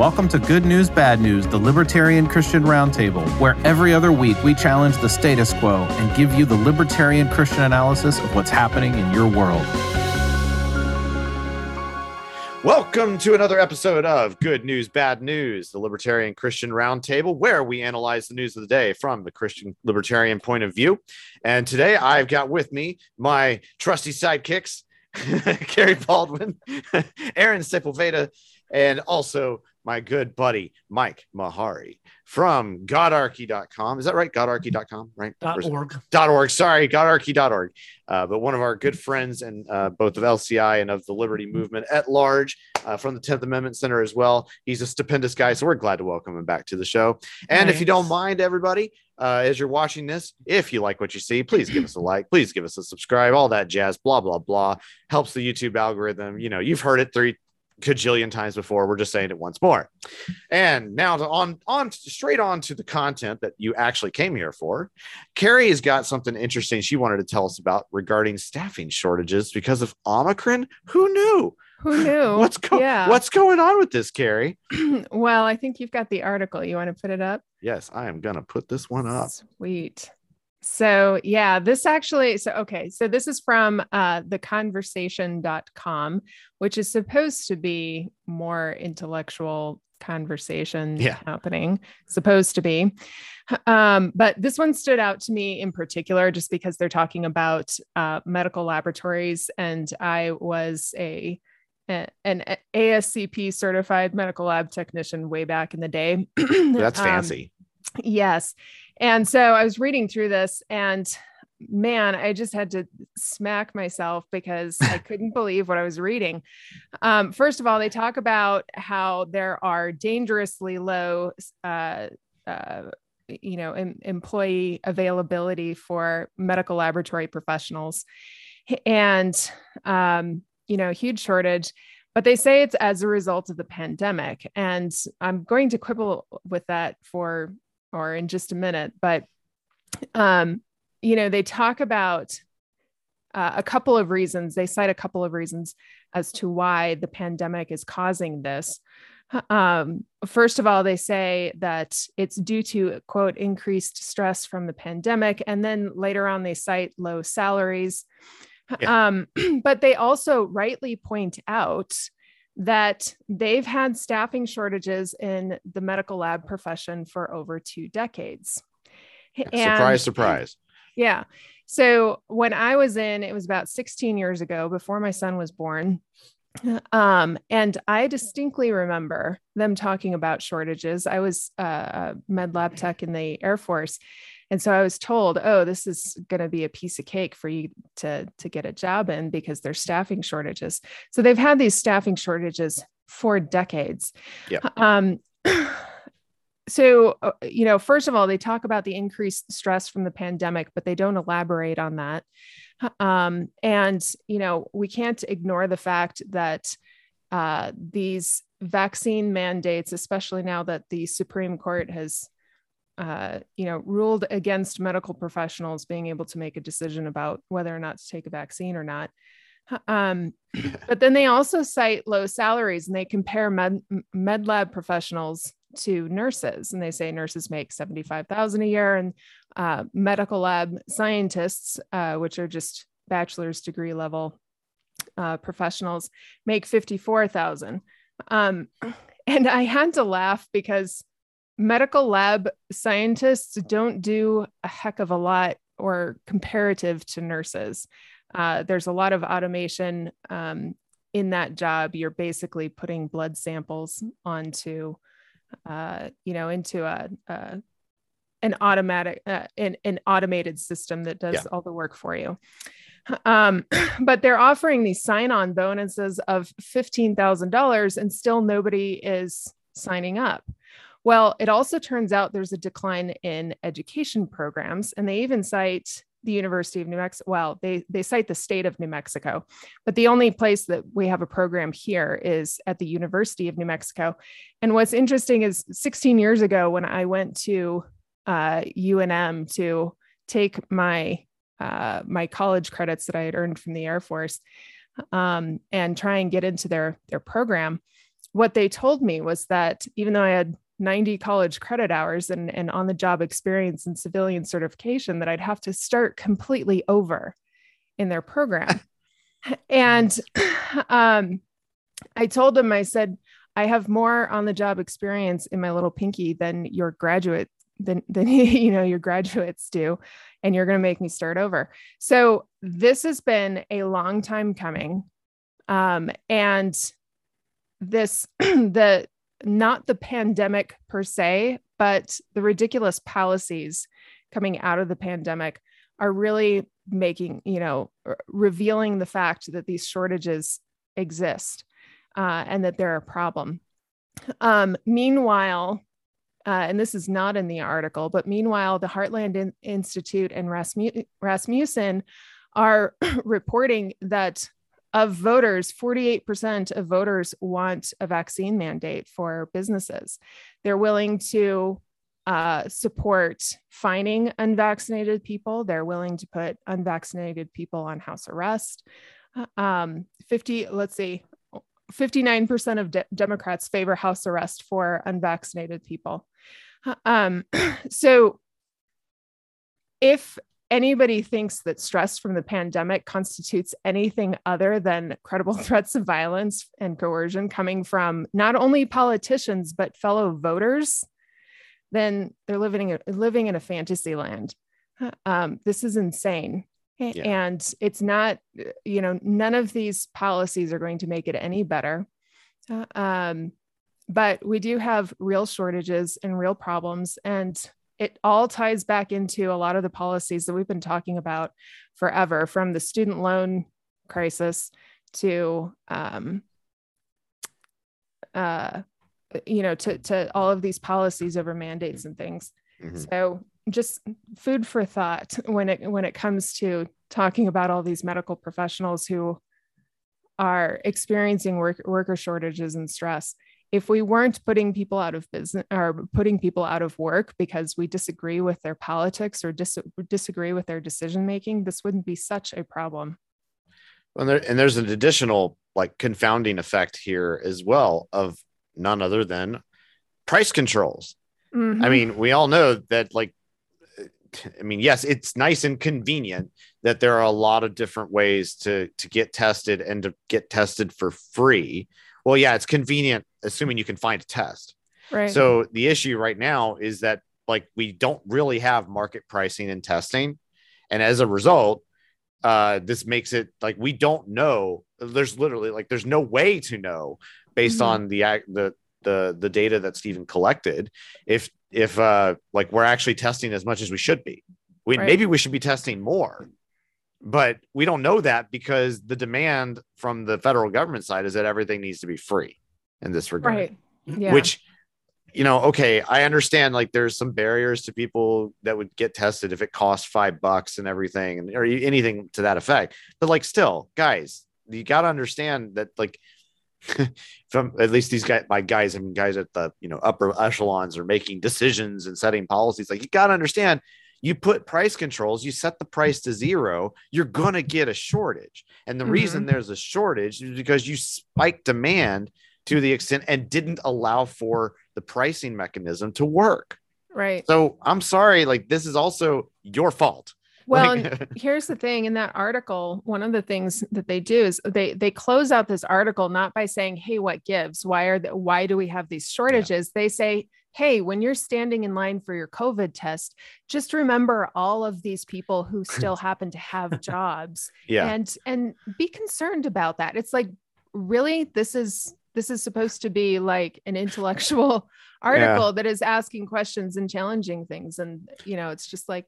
Welcome to Good News, Bad News, the Libertarian Christian Roundtable, where every other week we challenge the status quo and give you the libertarian Christian analysis of what's happening in your world. Welcome to another episode of Good News, Bad News, the Libertarian Christian Roundtable, where we analyze the news of the day from the Christian Libertarian point of view. And today I've got with me my trusty sidekicks, Kerry Baldwin, Aaron Sepulveda, and also my good buddy Mike Maharrey from godarchy.com. Is that right? Godarchy.com, right? Dot org. Dot org. Sorry, godarchy.org. Uh, but one of our good friends and uh, both of LCI and of the Liberty Movement at large uh, from the 10th Amendment Center as well. He's a stupendous guy. So we're glad to welcome him back to the show. And if you don't mind, everybody, uh, as you're watching this, if you like what you see, please give us a like, please give us a subscribe, all that jazz, blah, blah, blah. Helps the YouTube algorithm. You know, you've heard it three cajillion times before. We're just saying it once more. And now to on on straight on to the content that you actually came here for. Kerry has got something interesting she wanted to tell us about regarding staffing shortages because of Omicron. Who knew? Who knew? What's going Yeah. What's going on with this, Kerry? well, I think you've got the article. You want to put it up? Yes, I am gonna put this one up. Sweet. So, yeah, this actually, so, okay. So, this is from uh, theconversation.com, which is supposed to be more intellectual conversation Yeah. happening, supposed to be. Um, but this one stood out to me in particular just because they're talking about uh, medical laboratories. And I was a, an ASCP certified medical lab technician way back in the day. That's Um, fancy. Yes. And so I was reading through this and man, I just had to smack myself because I couldn't believe what I was reading. Um, first of all, they talk about how there are dangerously low, uh, uh, you know, em- employee availability for medical laboratory professionals and, um, you know, huge shortage. But they say it's as a result of the pandemic. And I'm going to quibble with that for or in just a minute but um you know they talk about uh, a couple of reasons they cite a couple of reasons as to why the pandemic is causing this. Um, first of all they say that it's due to quote increased stress from the pandemic and then later on they cite low salaries. Um, but they also rightly point out that they've had staffing shortages in the medical lab profession for over two decades. surprise, surprise. Yeah. So when I was in, it was about 16 years ago before my son was born. Um, and I distinctly remember them talking about shortages. I was uh, a med lab tech in the Air Force. And so I was told, oh, this is going to be a piece of cake for you to, to get a job in because there's staffing shortages. So they've had these staffing shortages for decades. Yeah. Um, so, uh, you know, first of all, they talk about the increased stress from the pandemic, but they don't elaborate on that. Um, and, you know, we can't ignore the fact that uh, these vaccine mandates, especially now that the Supreme Court has, uh, you know, ruled against medical professionals being able to make a decision about whether or not to take a vaccine or not. Um, but then they also cite low salaries and they compare med, med lab professionals to nurses and they say nurses make 75,000 a year and uh, medical lab scientists, uh, which are just bachelor's degree level uh, professionals make 54,000. Um, and I had to laugh because medical lab scientists don't do a heck of a lot or comparative to nurses. Uh, there's a lot of automation um, in that job. You're basically putting blood samples onto, uh, you know, into a, a an automatic, uh, an, an automated system that does Yeah. all the work for you. Um, but they're offering these sign-on bonuses of fifteen thousand dollars, and still nobody is signing up. Well, it also turns out there's a decline in education programs, and they even cite the University of New Mexico. Well, they they cite the state of New Mexico, but the only place that we have a program here is at the University of New Mexico. And what's interesting is 16 years ago when I went to uh, UNM to take my uh, my college credits that I had earned from the Air Force um, and try and get into their their program. what they told me was that even though I had 90 college credit hours and, and on the job experience and civilian certification, that I'd have to start completely over in their program. and um, I told them, I said, I have more on the job experience in my little pinky than your graduate than than you know your graduates do and you're going to make me start over so this has been a long time coming um, and this the not the pandemic per se but the ridiculous policies coming out of the pandemic are really making you know revealing the fact that these shortages exist uh, and that they're a problem. Um, meanwhile uh, and this is not in the article, but meanwhile, the Heartland in- Institute and Rasmussen are reporting that of voters, 48% of voters want a vaccine mandate for businesses. They're willing to uh, support fining unvaccinated people. They're willing to put unvaccinated people on house arrest. Um, 50, let's see, 59% of de- Democrats favor house arrest for unvaccinated people. Um, so, if anybody thinks that stress from the pandemic constitutes anything other than credible threats of violence and coercion coming from not only politicians but fellow voters, then they're living living in a fantasy land. Um, this is insane. Yeah. And it's not, you know, none of these policies are going to make it any better. Uh, um, but we do have real shortages and real problems. And it all ties back into a lot of the policies that we've been talking about forever from the student loan crisis to, um, uh, you know, to, to all of these policies over mandates and things. Mm-hmm. So just food for thought when it when it comes to talking about all these medical professionals who are experiencing work, worker shortages and stress if we weren't putting people out of business or putting people out of work because we disagree with their politics or dis- disagree with their decision making this wouldn't be such a problem well, there, and there's an additional like confounding effect here as well of none other than price controls mm-hmm. i mean we all know that like I mean, yes, it's nice and convenient that there are a lot of different ways to to get tested and to get tested for free. Well, yeah, it's convenient assuming you can find a test. Right. So the issue right now is that like we don't really have market pricing and testing, and as a result, uh, this makes it like we don't know. There's literally like there's no way to know based mm-hmm. on the the the the data that Stephen collected if if uh like we're actually testing as much as we should be. We right. maybe we should be testing more. But we don't know that because the demand from the federal government side is that everything needs to be free in this regard. Right. Yeah. Which you know, okay, I understand like there's some barriers to people that would get tested if it costs five bucks and everything, and or anything to that effect. But like, still, guys, you got to understand that like from at least these guys, my guys, I mean, guys at the you know upper echelons are making decisions and setting policies. Like you got to understand, you put price controls, you set the price to zero, you're gonna get a shortage. And the mm-hmm. reason there's a shortage is because you spike demand to the extent and didn't allow for the pricing mechanism to work. Right. So I'm sorry, like this is also your fault. Well, like, here's the thing in that article, one of the things that they do is they they close out this article not by saying, "Hey, what gives? Why are the, why do we have these shortages?" Yeah. They say, "Hey, when you're standing in line for your COVID test, just remember all of these people who still happen to have jobs." yeah. And and be concerned about that. It's like, really this is this is supposed to be like an intellectual article yeah. that is asking questions and challenging things and you know it's just like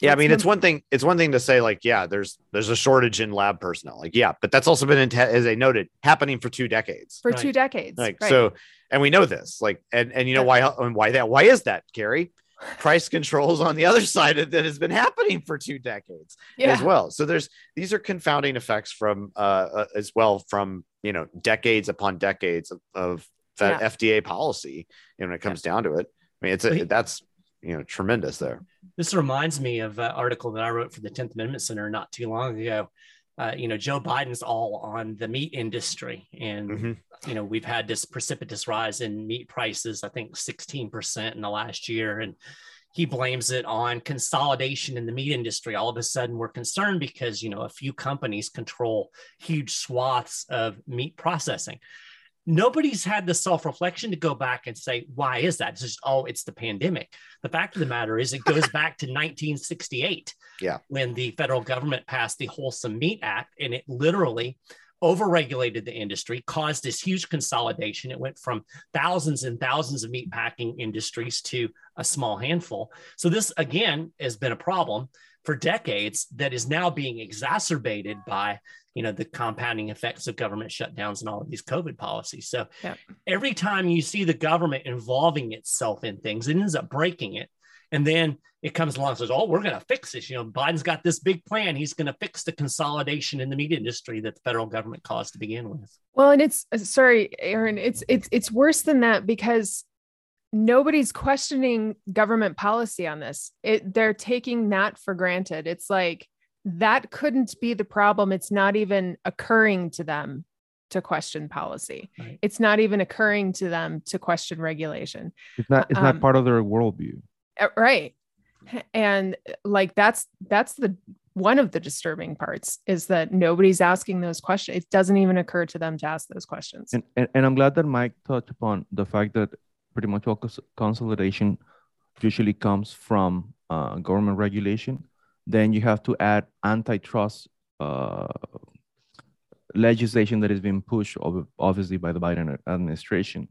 yeah i mean it's one thing it's one thing to say like yeah there's there's a shortage in lab personnel like yeah but that's also been as they noted happening for two decades for right. two decades like right. so and we know this like and and you know why and why that why is that Kerry price controls on the other side of that has been happening for two decades yeah. as well so there's these are confounding effects from uh, uh as well from you know decades upon decades of, of yeah. fda policy and when it comes yeah. down to it i mean it's a, that's you know tremendous there this reminds me of an article that i wrote for the 10th amendment center not too long ago uh, you know, Joe Biden's all on the meat industry. And, mm-hmm. You know, we've had this precipitous rise in meat prices, I think 16% in the last year. And he blames it on consolidation in the meat industry. All of a sudden, we're concerned because, you know, a few companies control huge swaths of meat processing nobody's had the self-reflection to go back and say why is that it's just oh it's the pandemic the fact of the matter is it goes back to 1968 yeah when the federal government passed the wholesome meat act and it literally overregulated the industry caused this huge consolidation. It went from thousands and thousands of meat packing industries to a small handful. So this again has been a problem for decades that is now being exacerbated by you know the compounding effects of government shutdowns and all of these covid policies. So yeah. every time you see the government involving itself in things it ends up breaking it and then it comes along and says oh we're going to fix this you know biden's got this big plan he's going to fix the consolidation in the meat industry that the federal government caused to begin with well and it's uh, sorry aaron it's it's it's worse than that because nobody's questioning government policy on this it they're taking that for granted it's like that couldn't be the problem. It's not even occurring to them to question policy. Right. It's not even occurring to them to question regulation. It's not it's um, not part of their worldview. Uh, right. And like that's that's the one of the disturbing parts is that nobody's asking those questions. It doesn't even occur to them to ask those questions. And, and, and I'm glad that Mike touched upon the fact that pretty much all consolidation usually comes from uh, government regulation then you have to add antitrust uh, legislation that is being pushed, obviously, by the Biden administration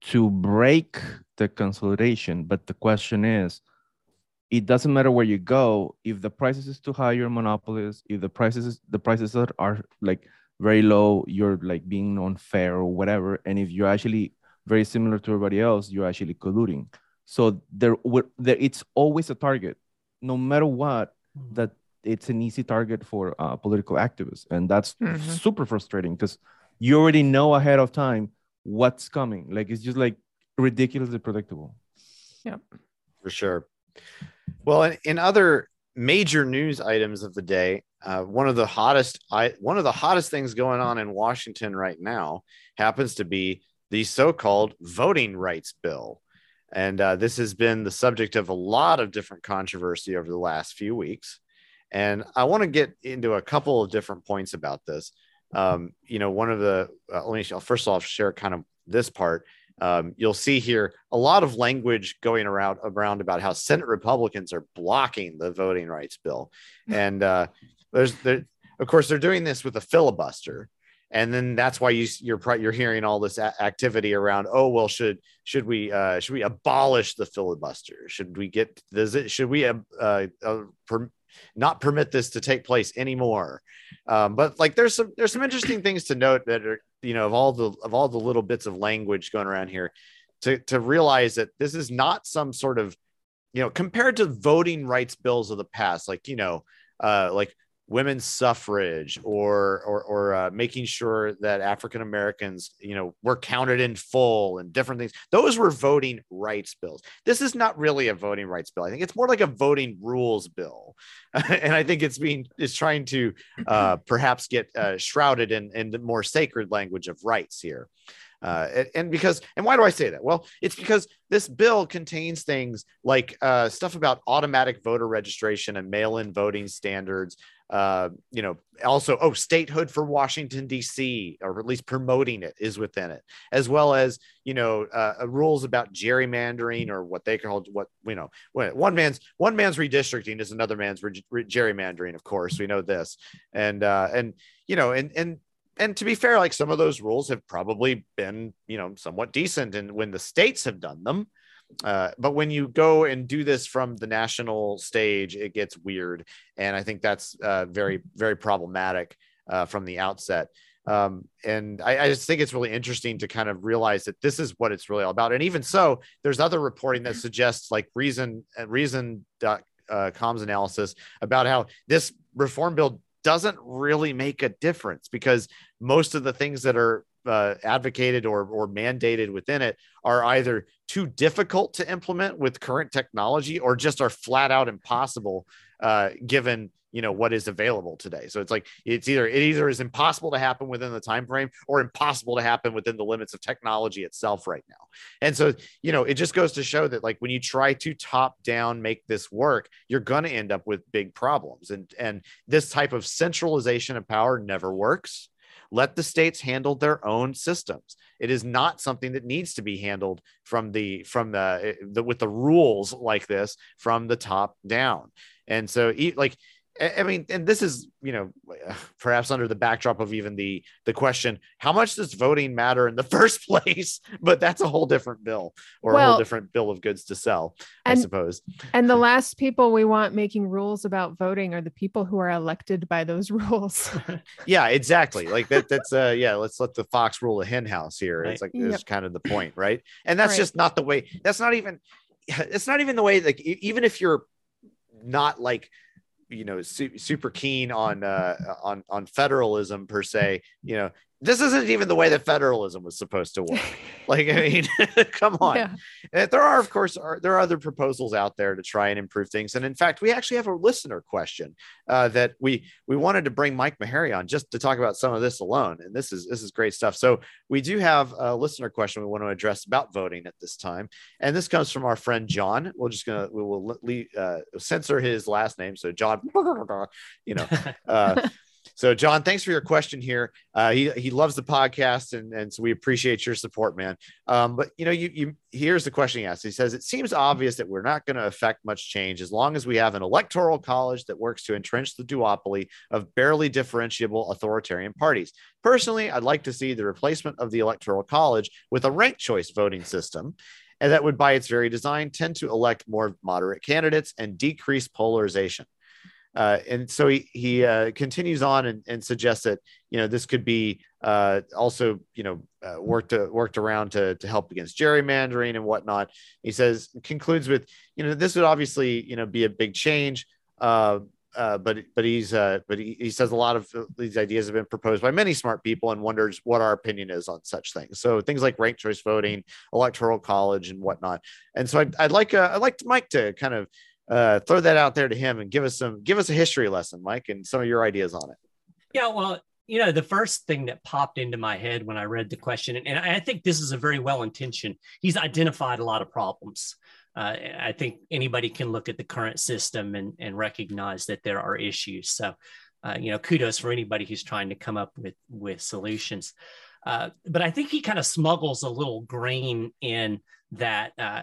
to break the consolidation. But the question is, it doesn't matter where you go if the prices is too high, you're monopolist. If the prices is, the prices are, are like very low, you're like being unfair or whatever. And if you're actually very similar to everybody else, you're actually colluding. So there, there it's always a target, no matter what that it's an easy target for uh, political activists and that's mm-hmm. super frustrating because you already know ahead of time what's coming. Like it's just like ridiculously predictable. Yeah for sure. Well in, in other major news items of the day uh, one of the hottest I, one of the hottest things going on in washington right now happens to be the so-called voting rights bill. And uh, this has been the subject of a lot of different controversy over the last few weeks. And I want to get into a couple of different points about this. Um, you know, one of the, uh, let me first off share kind of this part. Um, you'll see here a lot of language going around around about how Senate Republicans are blocking the voting rights bill, and uh, there's there, of course they're doing this with a filibuster, and then that's why you you're you're hearing all this activity around oh well should should we uh, should we abolish the filibuster? Should we get does it should we uh, uh, per, not permit this to take place anymore. Um, but like there's some there's some interesting things to note that are you know of all the of all the little bits of language going around here to to realize that this is not some sort of you know compared to voting rights bills of the past like you know uh, like women's suffrage or or, or uh, making sure that African Americans, you know, were counted in full and different things. Those were voting rights bills. This is not really a voting rights bill. I think it's more like a voting rules bill, and I think it's being is trying to uh, perhaps get uh, shrouded in in the more sacred language of rights here. Uh, and, and, because and why do I say that? Well, it's because this bill contains things like uh, stuff about automatic voter registration and mail-in voting standards, uh, you know, also, oh, statehood for Washington, D.C., or at least promoting it is within it, as well as, you know, uh, uh rules about gerrymandering or what they call what, you know, one man's one man's redistricting is another man's re- re- gerrymandering, of course, we know this. And, uh, and, you know, and, and, and to be fair, like some of those rules have probably been, you know, somewhat decent. And when the states have done them, uh, but when you go and do this from the national stage, it gets weird, and I think that's uh, very very problematic uh, from the outset. Um, and I, I, just think it's really interesting to kind of realize that this is what it's really all about. And even so, there's other reporting that suggests like reason uh, reason uh, analysis about how this reform bill doesn't really make a difference because most of the things that are uh, advocated or, or mandated within it are either too difficult to implement with current technology or just are flat out impossible uh, given you know what is available today. So it's like it's either it either is impossible to happen within the time frame or impossible to happen within the limits of technology itself right now. And so you know it just goes to show that like when you try to top down make this work you're going to end up with big problems. And and this type of centralization of power never works let the states handle their own systems. It is not something that needs to be handled from the from the, eh, the with the rules like this from the top down. And so like I mean, and this is, you know, perhaps under the backdrop of even the the question, how much does voting matter in the first place? But that's a whole different bill or well, a whole different bill of goods to sell, and, I suppose. And the last people we want making rules about voting are the people who are elected by those rules. yeah, exactly. Like that. That's uh, yeah. Let's let the fox rule the hen house here. Right. It's like yep. that's kind of the point, right? And that's right. just not the way. That's not even. It's not even the way. Like even if you're not like you know su- super keen on uh, on on federalism per se you know this isn't even the way that federalism was supposed to work. like, I mean, come on. Yeah. There are, of course, are, there are other proposals out there to try and improve things. And in fact, we actually have a listener question uh, that we we wanted to bring Mike Maharrey on just to talk about some of this alone. And this is this is great stuff. So we do have a listener question we want to address about voting at this time, and this comes from our friend John. We're just gonna we will uh, censor his last name, so John, you know. Uh, so, John, thanks for your question here. Uh, he he loves the podcast, and and so we appreciate your support, man. Um, but you know, you you here's the question he asks. He says it seems obvious that we're not going to affect much change as long as we have an electoral college that works to entrench the duopoly of barely differentiable authoritarian parties. Personally, I'd like to see the replacement of the electoral college with a ranked choice voting system and that would by its very design tend to elect more moderate candidates and decrease polarization uh, and so he he uh, continues on and, and, suggests that you know this could be uh, also you know uh, worked uh, worked around to to help against gerrymandering and whatnot. He says concludes with you know this would obviously you know be a big change. Uh, but but he's but he, he says a lot of these ideas have been proposed by many smart people and wonders what our opinion is on such things. So things like ranked choice voting, electoral college, and whatnot. And so I'd, I'd like I'd like Mike to kind of uh, throw that out there to him and give us some give us a history lesson, Mike, and some of your ideas on it. Yeah, well, you know, the first thing that popped into my head when I read the question, and I think this is a very well intentioned. He's identified a lot of problems. Uh, I think anybody can look at the current system and, and recognize that there are issues. So, uh, you know, kudos for anybody who's trying to come up with with solutions. Uh, but I think he kind of smuggles a little grain in that uh,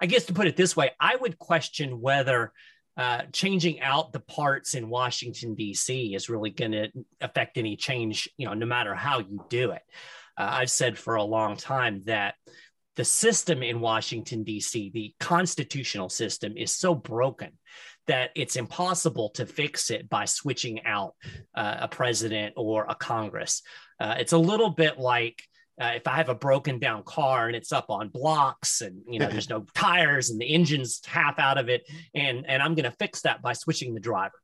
I, guess to put it this way, I would question whether uh, changing out the parts in Washington D.C. is really going to affect any change. You know, no matter how you do it. Uh, I've said for a long time that the system in Washington D.C., the constitutional system, is so broken that it's impossible to fix it by switching out uh, a president or a Congress. Uh, it's a little bit like uh, if I have a broken down car and it's up on blocks and you know there's no tires and the engine's half out of it and and I'm going to fix that by switching the driver.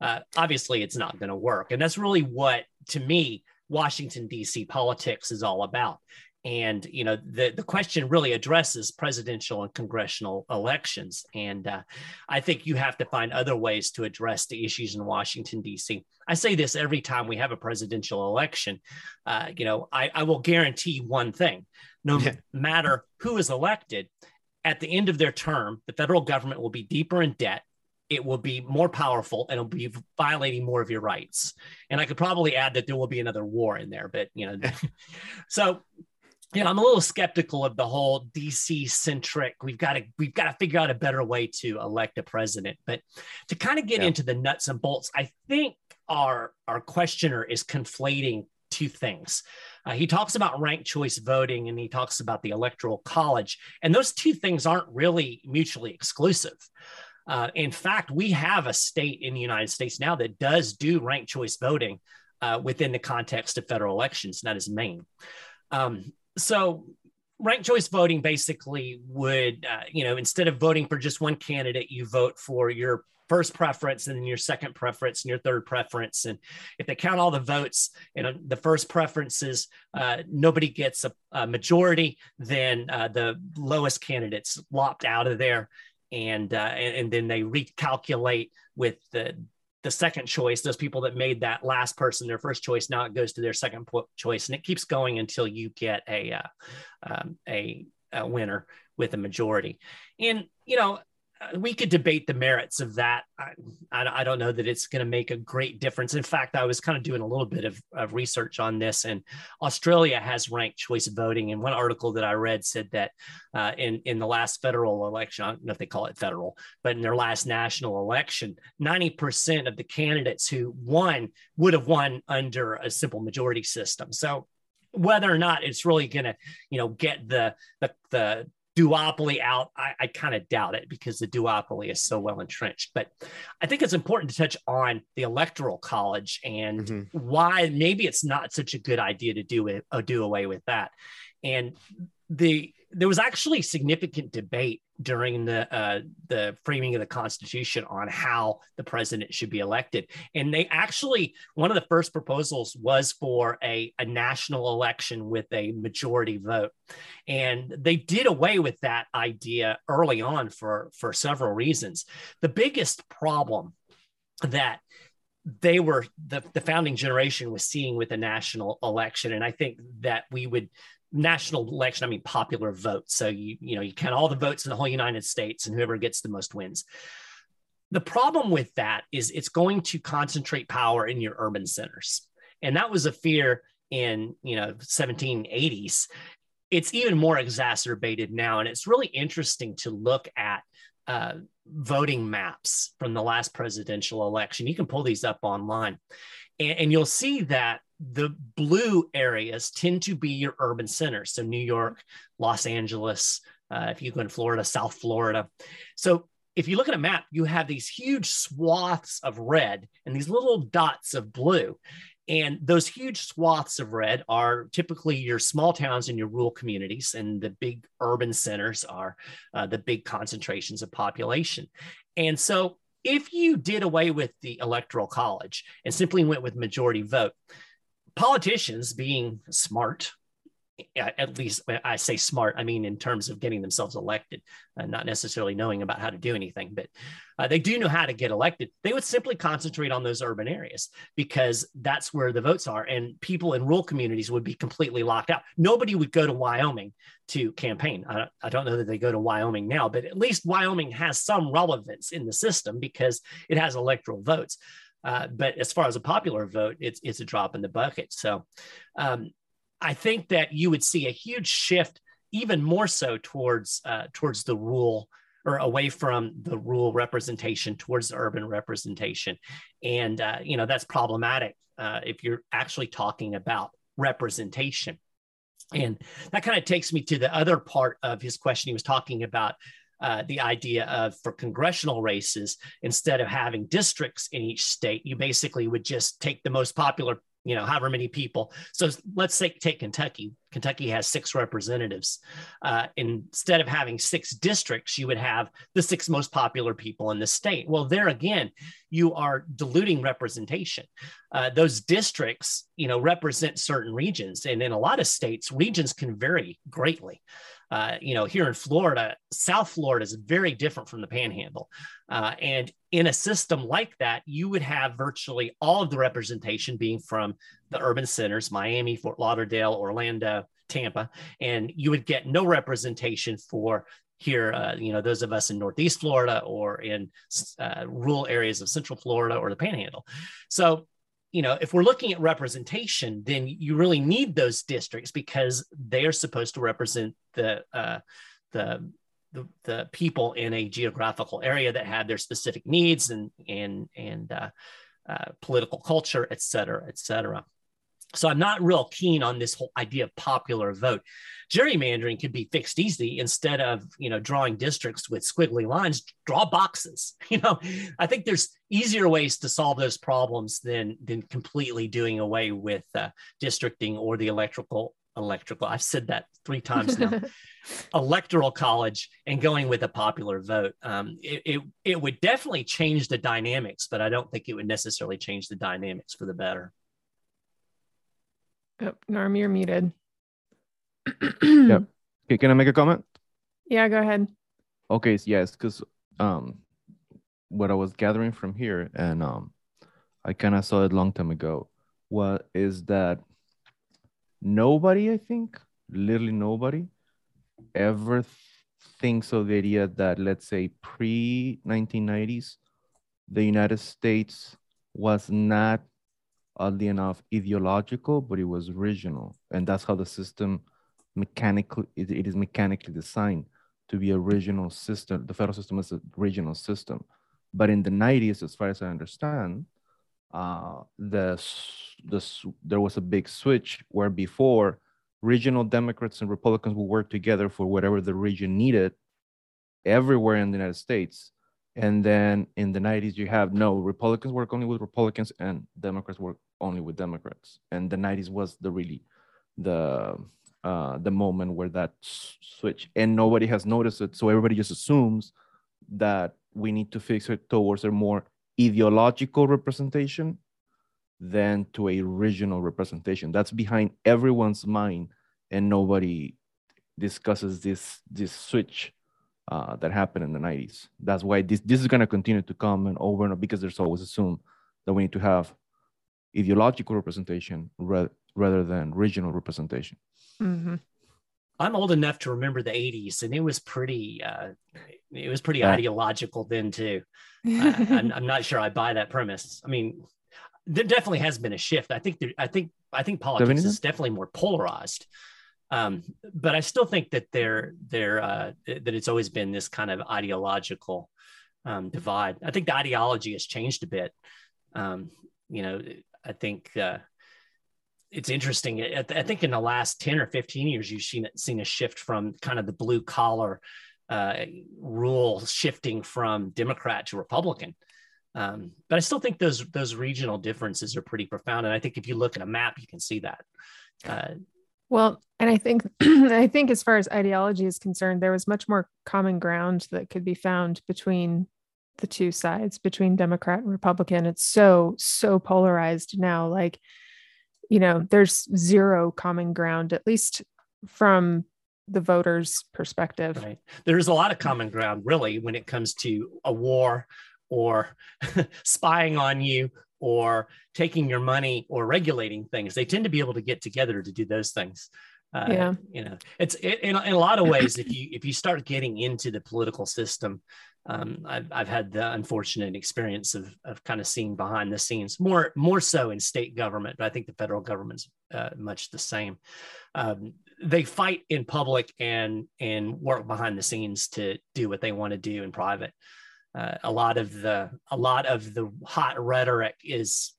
Uh, obviously, it's not going to work, and that's really what to me Washington D.C. politics is all about and you know the the question really addresses presidential and congressional elections. And uh, i think you have to find other ways to address the issues in washington d.c i say this every time we have a presidential election. Uh, you know I, I, will guarantee one thing. No yeah. matter who is elected at the end of their term the federal government will be deeper in debt. It will be more powerful and it'll be violating more of your rights. And I could probably add that there will be another war in there, but you know, so you know, I'm a little skeptical of the whole DC centric. We've got to we've got to figure out a better way to elect a president. But to kind of get yeah. into the nuts and bolts, I think our our questioner is conflating two things. Uh, he talks about ranked choice voting and he talks about the electoral college, and those two things aren't really mutually exclusive. Uh, in fact, we have a state in the United States now that does do ranked choice voting uh, within the context of federal elections, and that is Maine. Um, so ranked choice voting basically would uh, you know instead of voting for just one candidate you vote for your first preference and then your second preference and your third preference. And if they count all the votes and the first preferences uh, nobody gets a, a majority then uh, the lowest candidates lopped out of there. And, uh, and, and then they recalculate with the the second choice, those people that made that last person their first choice, now it goes to their second po- choice, and it keeps going until you get a uh, um, a, a winner with a majority. And you know, we could debate the merits of that. I, I, I don't know that it's going to make a great difference. In fact, I was kind of doing a little bit of, of research on this, and Australia has ranked choice voting. And one article that I read said that uh, in in the last federal election, I don't know if they call it federal, but in their last national election, ninety percent of the candidates who won would have won under a simple majority system. So whether or not it's really going to, you know, get the the the duopoly out, I, I kind of doubt it because the duopoly is so well entrenched. But I think it's important to touch on the electoral college and Mhm. why maybe it's not such a good idea to do it or do away with that. And the there was actually significant debate during the uh, the framing of the Constitution on how the president should be elected, and they actually one of the first proposals was for a, a national election with a majority vote, and they did away with that idea early on for for several reasons. The biggest problem that they were the, the founding generation was seeing with a national election and i think that we would national election i mean popular vote. So you you know you count all the votes in the whole united states and whoever gets the most wins. The problem with that is it's going to concentrate power in your urban centers. And that was a fear in you know 1780s it's even more exacerbated now. And it's really interesting to look at uh, voting maps from the last presidential election. You can pull these up online, and, and, you'll see that the blue areas tend to be your urban centers. So, New York, Los Angeles, uh, if you go in Florida, South Florida. So, if you look at a map, you have these huge swaths of red and these little dots of blue. And those huge swaths of red are typically your small towns and your rural communities, and the big urban centers are uh, the big concentrations of population. And so, if you did away with the electoral college and simply went with majority vote, politicians being smart, at least I say smart, I mean in terms of getting themselves elected, uh, not necessarily knowing about how to do anything, but uh, they do know how to get elected. They would simply concentrate on those urban areas because that's where the votes are, and people in rural communities would be completely locked out. Nobody would go to Wyoming to campaign. I, I don't know that they go to Wyoming now, but at least Wyoming has some relevance in the system because it has electoral votes. Uh, but as far as a popular vote, it's it's a drop in the bucket. So um, I think that you would see a huge shift, even more so towards uh, towards the rural or away from the rural representation towards the urban representation, and uh, you know that's problematic uh, if you're actually talking about representation. And that kind of takes me to the other part of his question. He was talking about uh, the idea of for congressional races, instead of having districts in each state, you basically would just take the most popular you know, however many people. So let's say take Kentucky. Kentucky has six representatives. Uh, instead of having six districts, you would have the six most popular people in the state. Well, there again, you are diluting representation. Uh, those districts, you know, represent certain regions, and in a lot of states, regions can vary greatly. Uh, you know, here in Florida, South Florida is very different from the Panhandle, uh, and in a system like that, you would have virtually all of the representation being from the urban centers Miami, Fort Lauderdale, Orlando, Tampa, and you would get no representation for here, uh, you know, those of us in Northeast Florida or in uh, rural areas of Central Florida or the Panhandle. So, you know, if we're looking at representation, then you really need those districts because they are supposed to represent the uh, the the, the people in a geographical area that have their specific needs and and and uh, uh, political culture, et cetera, et cetera. So I'm not real keen on this whole idea of popular vote. Gerrymandering could be fixed easily instead of you know drawing districts with squiggly lines. Draw boxes. You know, I think there's easier ways to solve those problems than than completely doing away with uh, districting or the electrical electrical. I've said that three times now. electoral college and going with a popular vote. Um, it, it, it would definitely change the dynamics, but I don't think it would necessarily change the dynamics for the better. Oh, Norm, you're muted. yep. Okay, can I make a comment? Yeah, go ahead. Okay, yes, because um, what I was gathering from here, and um, I kind of saw it long time ago. What is that? Nobody, I think, literally nobody, ever th- thinks of the idea that, let's say, pre 1990s, the United States was not oddly enough ideological, but it was regional, and that's how the system mechanically it, it is mechanically designed to be a regional system. The federal system is a regional system, but in the 90s, as far as I understand, uh, the the there was a big switch where before regional Democrats and Republicans would work together for whatever the region needed everywhere in the United States. And then in the 90s, you have no Republicans work only with Republicans and Democrats work only with Democrats. And the 90s was the really the uh, the moment where that switch and nobody has noticed it. So everybody just assumes that we need to fix it towards a more ideological representation than to a regional representation. That's behind everyone's mind, and nobody discusses this this switch uh, that happened in the 90s. That's why this this is going to continue to come and over and over because there's always assumed that we need to have ideological representation ra- rather than regional representation. Mm-hmm. I'm old enough to remember the 80s, and it was pretty uh, it was pretty yeah. ideological then too. I, I'm, I'm not sure I buy that premise. I mean, there definitely has been a shift. I think there, I think I think politics is definitely more polarized. Um, but I still think that there there uh, that it's always been this kind of ideological um, divide. I think the ideology has changed a bit. Um, you know, I think uh, it's interesting. I, I, think in the last ten or fifteen years, you've seen seen a shift from kind of the blue collar uh, rule shifting from Democrat to Republican. Um, but I still think those those regional differences are pretty profound, and I think if you look at a map, you can see that. Uh, well, and I think I think as far as ideology is concerned, there was much more common ground that could be found between the two sides, between Democrat and Republican. It's so so polarized now. Like, you know, there's zero common ground, at least from the voters' perspective. Right. There's a lot of common ground, really, when it comes to a war or spying on you or taking your money or regulating things. They tend to be able to get together to do those things. Uh, yeah, you know, it's it, in, in a lot of ways. If you if you start getting into the political system, um, I've, I've had the unfortunate experience of of kind of seeing behind the scenes more more so in state government, but I think the federal government's uh, much the same. Um, they fight in public and and work behind the scenes to do what they want to do in private uh, a lot of the a lot of the hot rhetoric is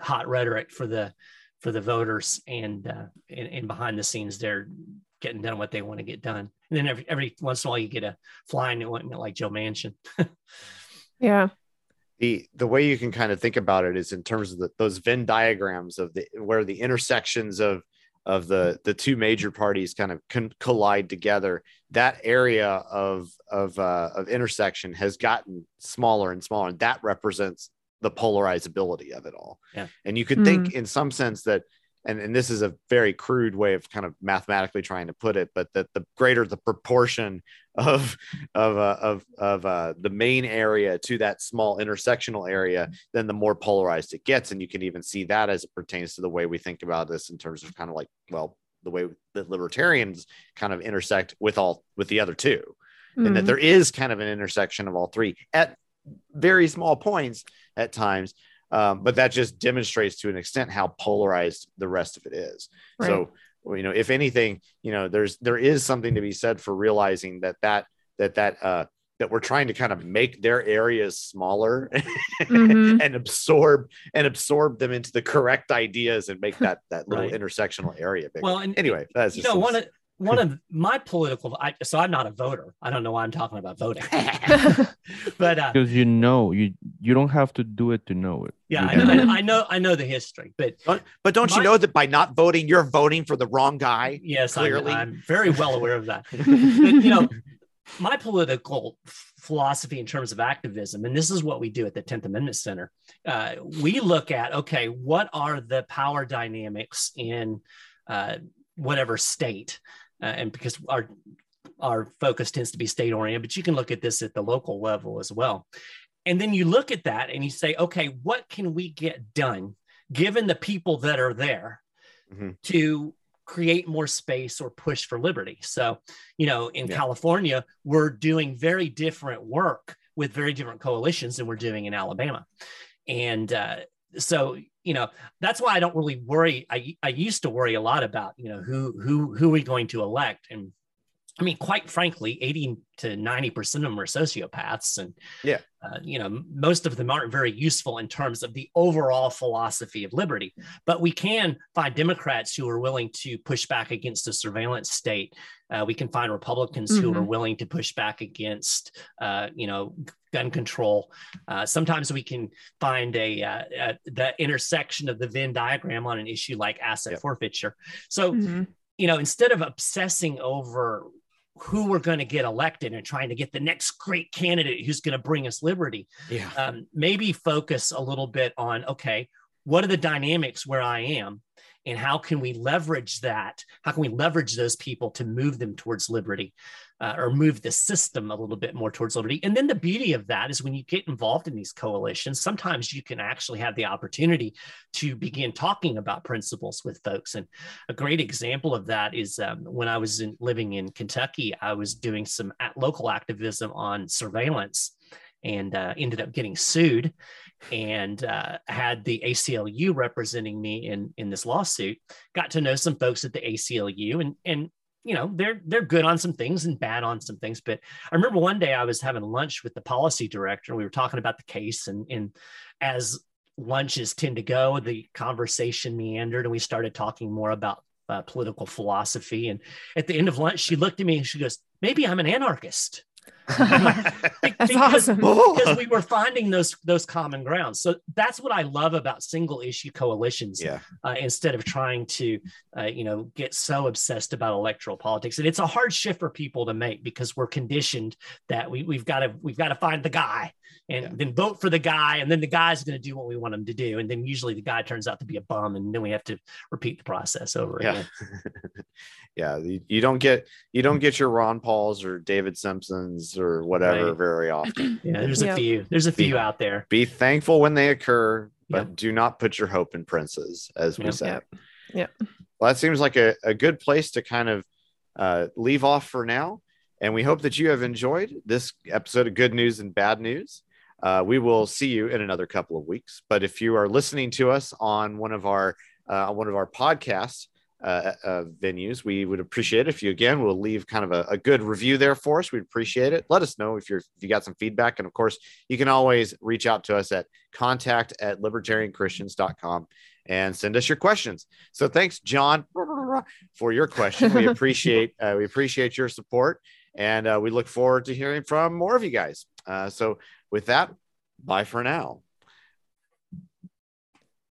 hot rhetoric for the for the voters and uh, and, and behind the scenes they're getting done what they want to get done. And then every, every once in a while you get a flying appointment like joe manchin. Yeah. The the way you can kind of think about it is in terms of the, those venn diagrams of the where the intersections of of the the two major parties kind of con- collide together that area of of uh, of intersection has gotten smaller and smaller. And that represents the polarizability of it all. Yeah. and you could mm. think in some sense that and, and this is a very crude way of kind of mathematically trying to put it, but that the greater the proportion of of uh, of of uh, the main area to that small intersectional area, then the more polarized it gets, and you can even see that as it pertains to the way we think about this in terms of kind of like well the way that libertarians kind of intersect with all with the other 2 mm-hmm. and that mm-hmm. there is kind of an intersection of all three at very small points at times um, but that just demonstrates to an extent how polarized the rest of it is. Right. So, you know, if anything, you know, there's there is something to be said for realizing that that that that uh, that we're trying to kind of make their areas smaller mm-hmm. and absorb and absorb them into the correct ideas and make that that little right. intersectional area bigger. Well, and anyway, that's you know one of one of my political I, so i'm not a voter. I don't know why i'm talking about voting. But uh, because you know you you don't have to do it to know it. Yeah I know, I know, I know the history but but don't my, you know that by not voting you're voting for the wrong guy yes clearly? I'm, I'm very well aware of that. But, you know my political philosophy in terms of activism and this is what we do at the 10th amendment center uh, we look at okay what are the power dynamics in uh, whatever state uh, and because our our focus tends to be state oriented, but you can look at this at the local level as well. and then you look at that and you say, okay, what can we get done given the people that are there Mhm. to create more space or push for liberty? So, you know, in Yeah. California, we're doing very different work with very different coalitions than we're doing in Alabama. And uh, so, you know, that's why I don't really worry. I, I used to worry a lot about, you know, who who who are we going to elect? And I mean, quite frankly, 80 to 90% of them are sociopaths. And, Yeah. uh, you know, most of them aren't very useful in terms of the overall philosophy of liberty. But we can find Democrats who are willing to push back against the surveillance state. Uh, we can find Republicans who are Mhm. willing to push back against, uh, you know, gun control. Uh, sometimes we can find a, uh, uh, the intersection of the Venn diagram on an issue like asset Yep. forfeiture. So, Mhm. you know, instead of obsessing over who we're going to get elected and trying to get the next great candidate who's going to bring us liberty, Yeah. um, maybe focus a little bit on okay, what are the dynamics where I am? And how can we leverage that? How can we leverage those people to move them towards liberty uh, or move the system a little bit more towards liberty? And then the beauty of that is when you get involved in these coalitions, sometimes you can actually have the opportunity to begin talking about principles with folks. And a great example of that is um, when I was in, living in Kentucky, I was doing some local activism on surveillance and uh, ended up getting sued and uh, had the ACLU representing me in in this lawsuit. Got to know some folks at the ACLU, and and you know they're they're good on some things and bad on some things. But I remember one day I was having lunch with the policy director. and We were talking about the case, and and as lunches tend to go, the conversation meandered, and we started talking more about uh, political philosophy. And at the end of lunch, she looked at me and she goes, "Maybe I'm an anarchist." Be- That's because- awesome. because we were finding those those common grounds. So that's what I love about single issue coalitions. Yeah. Uh, instead of trying to, uh, you know, get so obsessed about electoral politics, and it's a hard shift for people to make because we're conditioned that we we've got to we've got to find the guy and Yeah. then vote for the guy, and then the guy's going to do what we want him to do, and then usually the guy turns out to be a bum, and then we have to repeat the process over Yeah. again. yeah. You, you don't get you don't get your Ron Pauls or David Simpsons or whatever Right. very often. Yeah, there's a few. There's a few out there. Be thankful when they occur, but Yep. do not put your hope in princes, as we Yep. say. Yep. Yep. Well, that seems like a, a good place to kind of uh, leave off for now. And we hope that you have enjoyed this episode of Good News and Bad News. Uh, we will see you in another couple of weeks. But if you are listening to us on one of our uh, on one of our podcast uh, uh, venues, we would appreciate it if you again will leave kind of a, a good review there for us. We'd appreciate it. Let us know if you're if you got some feedback, and of course, you can always reach out to us at contact at libertarianchristians.com and send us your questions. So thanks, John, for your question. We appreciate uh, we appreciate your support, and uh, we look forward to hearing from more of you guys. Uh, so with that, bye for now.